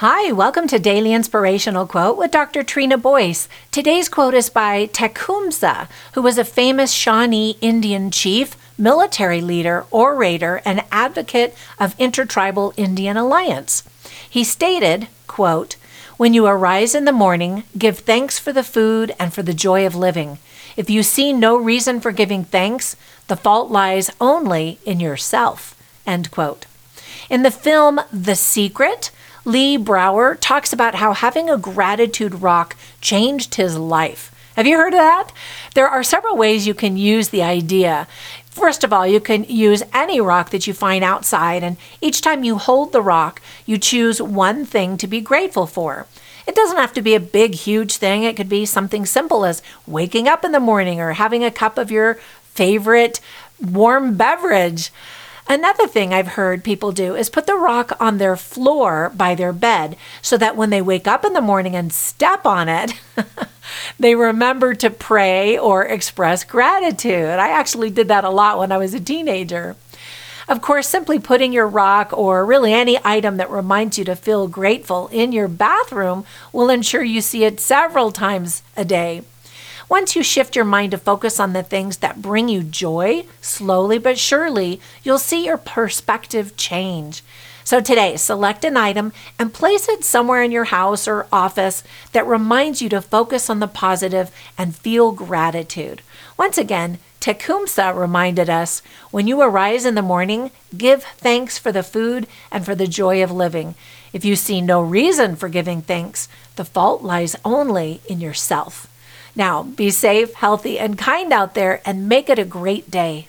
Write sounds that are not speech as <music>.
Hi, welcome to Daily Inspirational Quote with Dr. Trina Boyce. Today's quote is by Tecumseh, who was a famous Shawnee Indian chief, military leader, orator, and advocate of intertribal Indian alliance. He stated, quote, When you arise in the morning, give thanks for the food and for the joy of living. If you see no reason for giving thanks, the fault lies only in yourself. End quote. In the film The Secret, Lee Brower talks about how having a gratitude rock changed his life. Have you heard of that? There are several ways you can use the idea. First of all, you can use any rock that you find outside, and each time you hold the rock, you choose one thing to be grateful for. It doesn't have to be a big, huge thing. It could be something simple as waking up in the morning or having a cup of your favorite warm beverage. Another thing I've heard people do is put the rock on their floor by their bed so that when they wake up in the morning and step on it, <laughs> they remember to pray or express gratitude. I actually did that a lot when I was a teenager. Of course, simply putting your rock or really any item that reminds you to feel grateful in your bathroom will ensure you see it several times a day. Once you shift your mind to focus on the things that bring you joy, slowly but surely, you'll see your perspective change. So today, select an item and place it somewhere in your house or office that reminds you to focus on the positive and feel gratitude. Once again, Tecumseh reminded us when you arise in the morning, give thanks for the food and for the joy of living. If you see no reason for giving thanks, the fault lies only in yourself. Now, be safe, healthy, and kind out there and make it a great day.